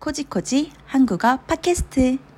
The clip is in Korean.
코지코지 한국어 팟캐스트.